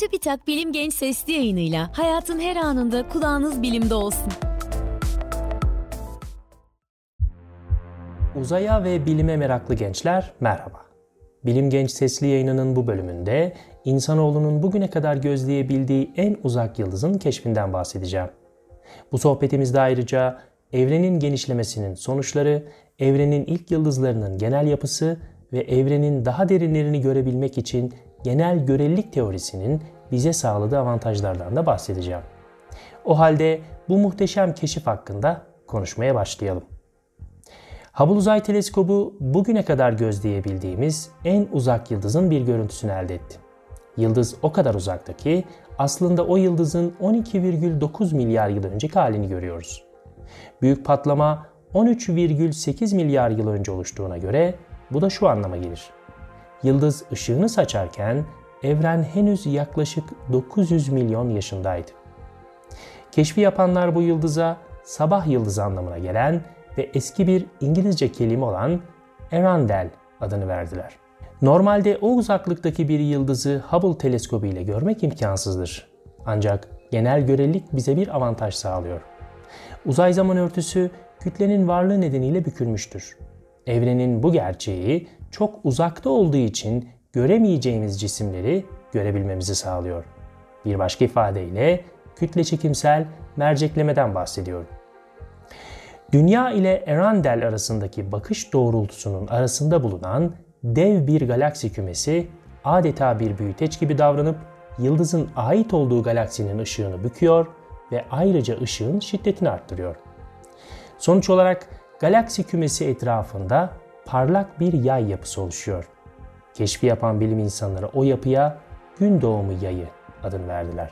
Çubitak Bilim Genç Sesli yayınıyla hayatın her anında kulağınız bilimde olsun. Uzaya ve bilime meraklı gençler merhaba. Bilim Genç Sesli yayınının bu bölümünde insanoğlunun bugüne kadar gözleyebildiği en uzak yıldızın keşfinden bahsedeceğim. Bu sohbetimizde ayrıca evrenin genişlemesinin sonuçları, evrenin ilk yıldızlarının genel yapısı ve evrenin daha derinlerini görebilmek için genel görelilik teorisinin bize sağladığı avantajlardan da bahsedeceğim. O halde bu muhteşem keşif hakkında konuşmaya başlayalım. Hubble Uzay Teleskobu bugüne kadar gözleyebildiğimiz en uzak yıldızın bir görüntüsünü elde etti. Yıldız o kadar uzakta ki aslında o yıldızın 12,9 milyar yıl önceki halini görüyoruz. Büyük patlama 13,8 milyar yıl önce oluştuğuna göre bu da şu anlama gelir. Yıldız ışığını saçarken evren henüz yaklaşık 900 milyon yaşındaydı. Keşfi yapanlar bu yıldıza sabah yıldızı anlamına gelen ve eski bir İngilizce kelime olan Erandel adını verdiler. Normalde o uzaklıktaki bir yıldızı Hubble teleskobu ile görmek imkansızdır. Ancak genel görelilik bize bir avantaj sağlıyor. Uzay zaman örtüsü kütlenin varlığı nedeniyle bükülmüştür. Evrenin bu gerçeği çok uzakta olduğu için göremeyeceğimiz cisimleri görebilmemizi sağlıyor. Bir başka ifadeyle kütle çekimsel merceklemeden bahsediyorum. Dünya ile Erandel arasındaki bakış doğrultusunun arasında bulunan dev bir galaksi kümesi adeta bir büyüteç gibi davranıp yıldızın ait olduğu galaksinin ışığını büküyor ve ayrıca ışığın şiddetini arttırıyor. Sonuç olarak galaksi kümesi etrafında parlak bir yay yapısı oluşuyor. Keşfi yapan bilim insanları o yapıya gün doğumu yayı adını verdiler.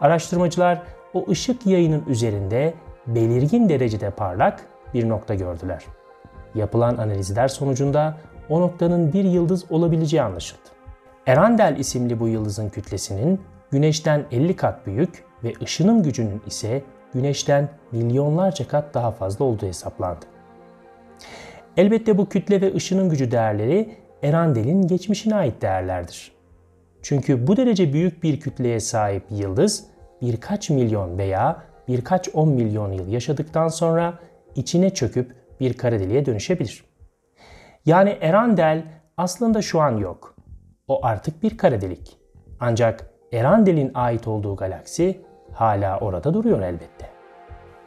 Araştırmacılar o ışık yayının üzerinde belirgin derecede parlak bir nokta gördüler. Yapılan analizler sonucunda o noktanın bir yıldız olabileceği anlaşıldı. Erandel isimli bu yıldızın kütlesinin Güneş'ten 50 kat büyük ve ışınım gücünün ise Güneş'ten milyonlarca kat daha fazla olduğu hesaplandı. Elbette bu kütle ve ışınım gücü değerleri Erandel'in geçmişine ait değerlerdir. Çünkü bu derece büyük bir kütleye sahip yıldız birkaç milyon veya birkaç on milyon yıl yaşadıktan sonra içine çöküp bir kara deliğe dönüşebilir. Yani Erandel aslında şu an yok. O artık bir kara delik. Ancak Erandel'in ait olduğu galaksi hala orada duruyor elbette.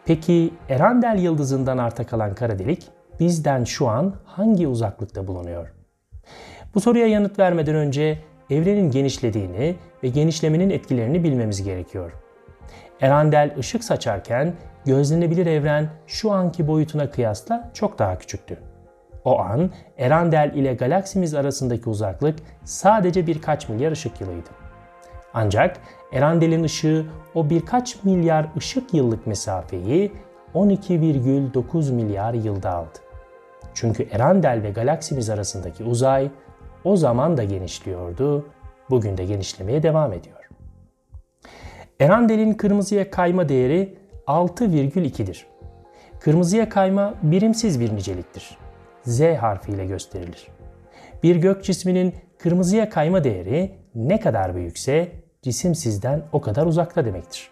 Peki Erandel yıldızından arta kalan kara delik bizden şu an hangi uzaklıkta bulunuyor? Bu soruya yanıt vermeden önce evrenin genişlediğini ve genişlemenin etkilerini bilmemiz gerekiyor. Erandel ışık saçarken gözlenebilir evren şu anki boyutuna kıyasla çok daha küçüktü. O an Erandel ile galaksimiz arasındaki uzaklık sadece birkaç milyar ışık yılıydı. Ancak Erandel'in ışığı o birkaç milyar ışık yıllık mesafeyi 12,9 milyar yılda aldı. Çünkü Erandel ve galaksimiz arasındaki uzay o zaman da genişliyordu, bugün de genişlemeye devam ediyor. Erandel'in kırmızıya kayma değeri 6,2'dir. Kırmızıya kayma birimsiz bir niceliktir. Z harfiyle gösterilir. Bir gök cisminin kırmızıya kayma değeri ne kadar büyükse cisim sizden o kadar uzakta demektir.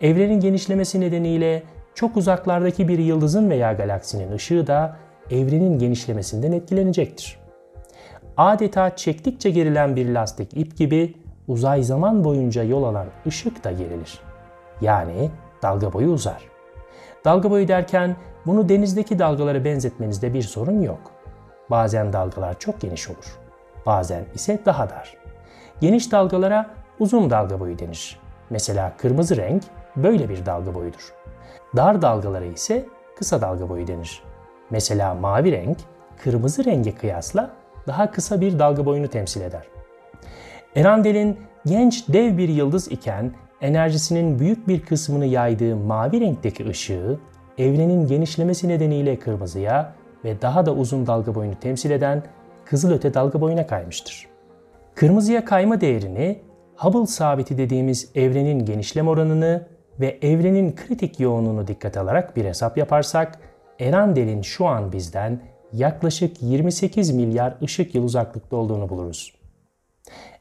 Evrenin genişlemesi nedeniyle çok uzaklardaki bir yıldızın veya galaksinin ışığı da evrenin genişlemesinden etkilenecektir. Adeta çektikçe gerilen bir lastik ip gibi uzay zaman boyunca yol alan ışık da gerilir. Yani dalga boyu uzar. Dalga boyu derken bunu denizdeki dalgalara benzetmenizde bir sorun yok. Bazen dalgalar çok geniş olur. Bazen ise daha dar. Geniş dalgalara uzun dalga boyu denir. Mesela kırmızı renk böyle bir dalga boyudur. Dar dalgalara ise kısa dalga boyu denir. Mesela mavi renk kırmızı renge kıyasla daha kısa bir dalga boyunu temsil eder. Erandel'in genç dev bir yıldız iken enerjisinin büyük bir kısmını yaydığı mavi renkteki ışığı evrenin genişlemesi nedeniyle kırmızıya ve daha da uzun dalga boyunu temsil eden kızılöte dalga boyuna kaymıştır. Kırmızıya kayma değerini Hubble sabiti dediğimiz evrenin genişlem oranını ve evrenin kritik yoğunluğunu dikkate alarak bir hesap yaparsak Erandel'in şu an bizden yaklaşık 28 milyar ışık yıl uzaklıkta olduğunu buluruz.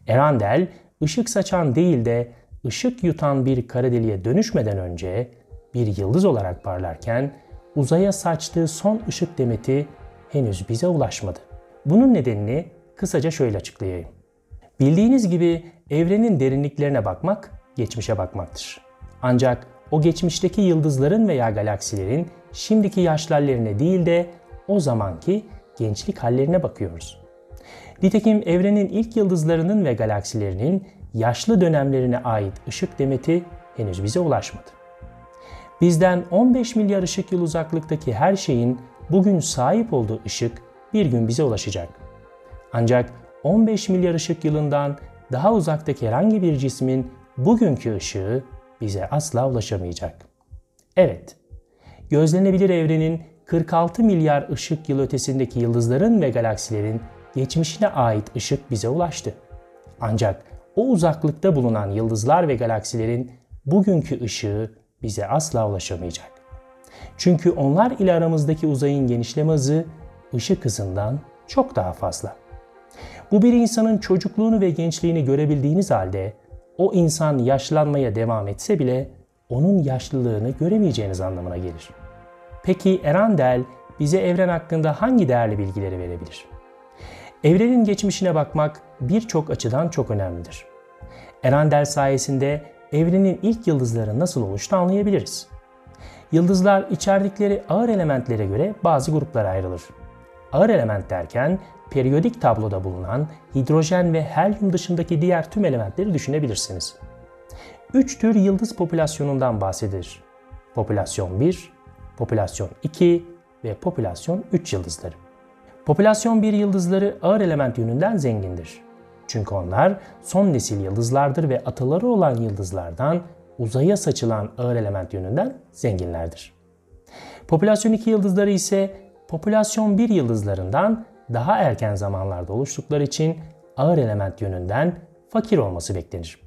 Erandel ışık saçan değil de ışık yutan bir kara deliğe dönüşmeden önce bir yıldız olarak parlarken uzaya saçtığı son ışık demeti henüz bize ulaşmadı. Bunun nedenini kısaca şöyle açıklayayım. Bildiğiniz gibi evrenin derinliklerine bakmak geçmişe bakmaktır. Ancak o geçmişteki yıldızların veya galaksilerin şimdiki yaş hallerine değil de o zamanki gençlik hallerine bakıyoruz. Nitekim evrenin ilk yıldızlarının ve galaksilerinin yaşlı dönemlerine ait ışık demeti henüz bize ulaşmadı. Bizden 15 milyar ışık yıl uzaklıktaki her şeyin bugün sahip olduğu ışık bir gün bize ulaşacak. Ancak 15 milyar ışık yılından daha uzaktaki herhangi bir cismin bugünkü ışığı bize asla ulaşamayacak. Evet, gözlenebilir evrenin 46 milyar ışık yıl ötesindeki yıldızların ve galaksilerin geçmişine ait ışık bize ulaştı. Ancak o uzaklıkta bulunan yıldızlar ve galaksilerin bugünkü ışığı bize asla ulaşamayacak. Çünkü onlar ile aramızdaki uzayın genişleme hızı ışık hızından çok daha fazla. Bu bir insanın çocukluğunu ve gençliğini görebildiğiniz halde o insan yaşlanmaya devam etse bile onun yaşlılığını göremeyeceğiniz anlamına gelir. Peki Erandel bize evren hakkında hangi değerli bilgileri verebilir? Evrenin geçmişine bakmak birçok açıdan çok önemlidir. Erandel sayesinde evrenin ilk yıldızları nasıl oluştu anlayabiliriz. Yıldızlar içerdikleri ağır elementlere göre bazı gruplara ayrılır. Ağır element derken periyodik tabloda bulunan hidrojen ve helyum dışındaki diğer tüm elementleri düşünebilirsiniz. Üç tür yıldız popülasyonundan bahsedilir. Popülasyon 1, popülasyon 2 ve popülasyon 3 yıldızları. Popülasyon 1 yıldızları ağır element yönünden zengindir. Çünkü onlar son nesil yıldızlardır ve ataları olan yıldızlardan uzaya saçılan ağır element yönünden zenginlerdir. Popülasyon 2 yıldızları ise popülasyon 1 yıldızlarından daha erken zamanlarda oluştukları için ağır element yönünden fakir olması beklenir.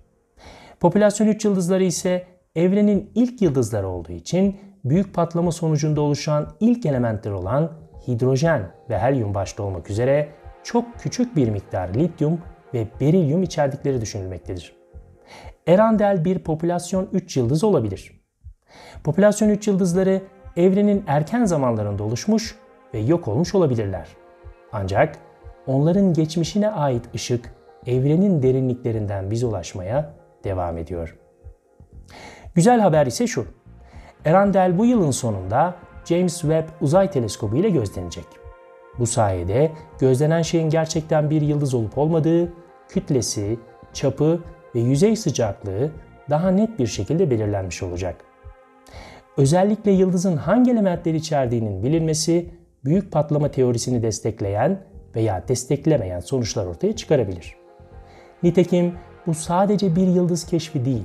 Popülasyon 3 yıldızları ise evrenin ilk yıldızları olduğu için büyük patlama sonucunda oluşan ilk elementler olan hidrojen ve helyum başta olmak üzere çok küçük bir miktar lityum ve berilyum içerdikleri düşünülmektedir. Erandel bir popülasyon 3 yıldız olabilir. Popülasyon 3 yıldızları evrenin erken zamanlarında oluşmuş ve yok olmuş olabilirler. Ancak onların geçmişine ait ışık evrenin derinliklerinden bize ulaşmaya devam ediyor. Güzel haber ise şu. Erandel bu yılın sonunda James Webb Uzay Teleskobu ile gözlenecek. Bu sayede gözlenen şeyin gerçekten bir yıldız olup olmadığı, kütlesi, çapı ve yüzey sıcaklığı daha net bir şekilde belirlenmiş olacak. Özellikle yıldızın hangi elementleri içerdiğinin bilinmesi büyük patlama teorisini destekleyen veya desteklemeyen sonuçlar ortaya çıkarabilir. Nitekim bu sadece bir yıldız keşfi değil,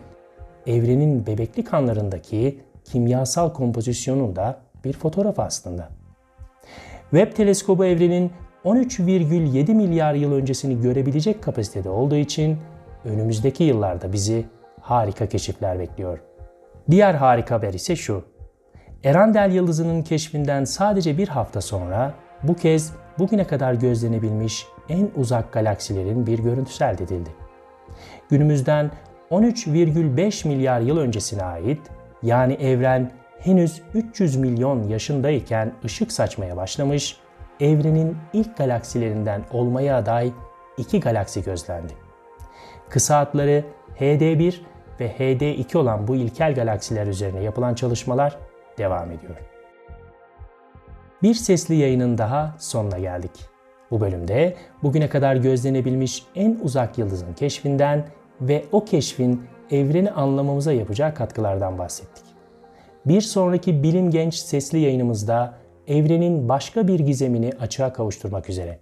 evrenin bebeklik anlarındaki kimyasal kompozisyonun da bir fotoğraf aslında. Webb teleskobu evrenin 13,7 milyar yıl öncesini görebilecek kapasitede olduğu için önümüzdeki yıllarda bizi harika keşifler bekliyor. Diğer harika haber ise şu. Erandel yıldızının keşfinden sadece bir hafta sonra bu kez bugüne kadar gözlenebilmiş en uzak galaksilerin bir görüntüsü elde edildi. Günümüzden 13,5 milyar yıl öncesine ait yani evren henüz 300 milyon yaşındayken ışık saçmaya başlamış, evrenin ilk galaksilerinden olmaya aday iki galaksi gözlendi. Kısa adları HD1 ve HD2 olan bu ilkel galaksiler üzerine yapılan çalışmalar devam ediyor. Bir sesli yayının daha sonuna geldik. Bu bölümde bugüne kadar gözlenebilmiş en uzak yıldızın keşfinden ve o keşfin evreni anlamamıza yapacağı katkılardan bahsettik. Bir sonraki Bilim Genç sesli yayınımızda evrenin başka bir gizemini açığa kavuşturmak üzere.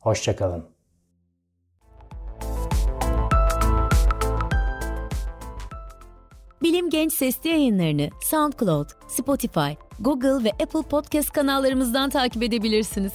Hoşçakalın. Bilim Genç sesli yayınlarını SoundCloud, Spotify, Google ve Apple Podcast kanallarımızdan takip edebilirsiniz.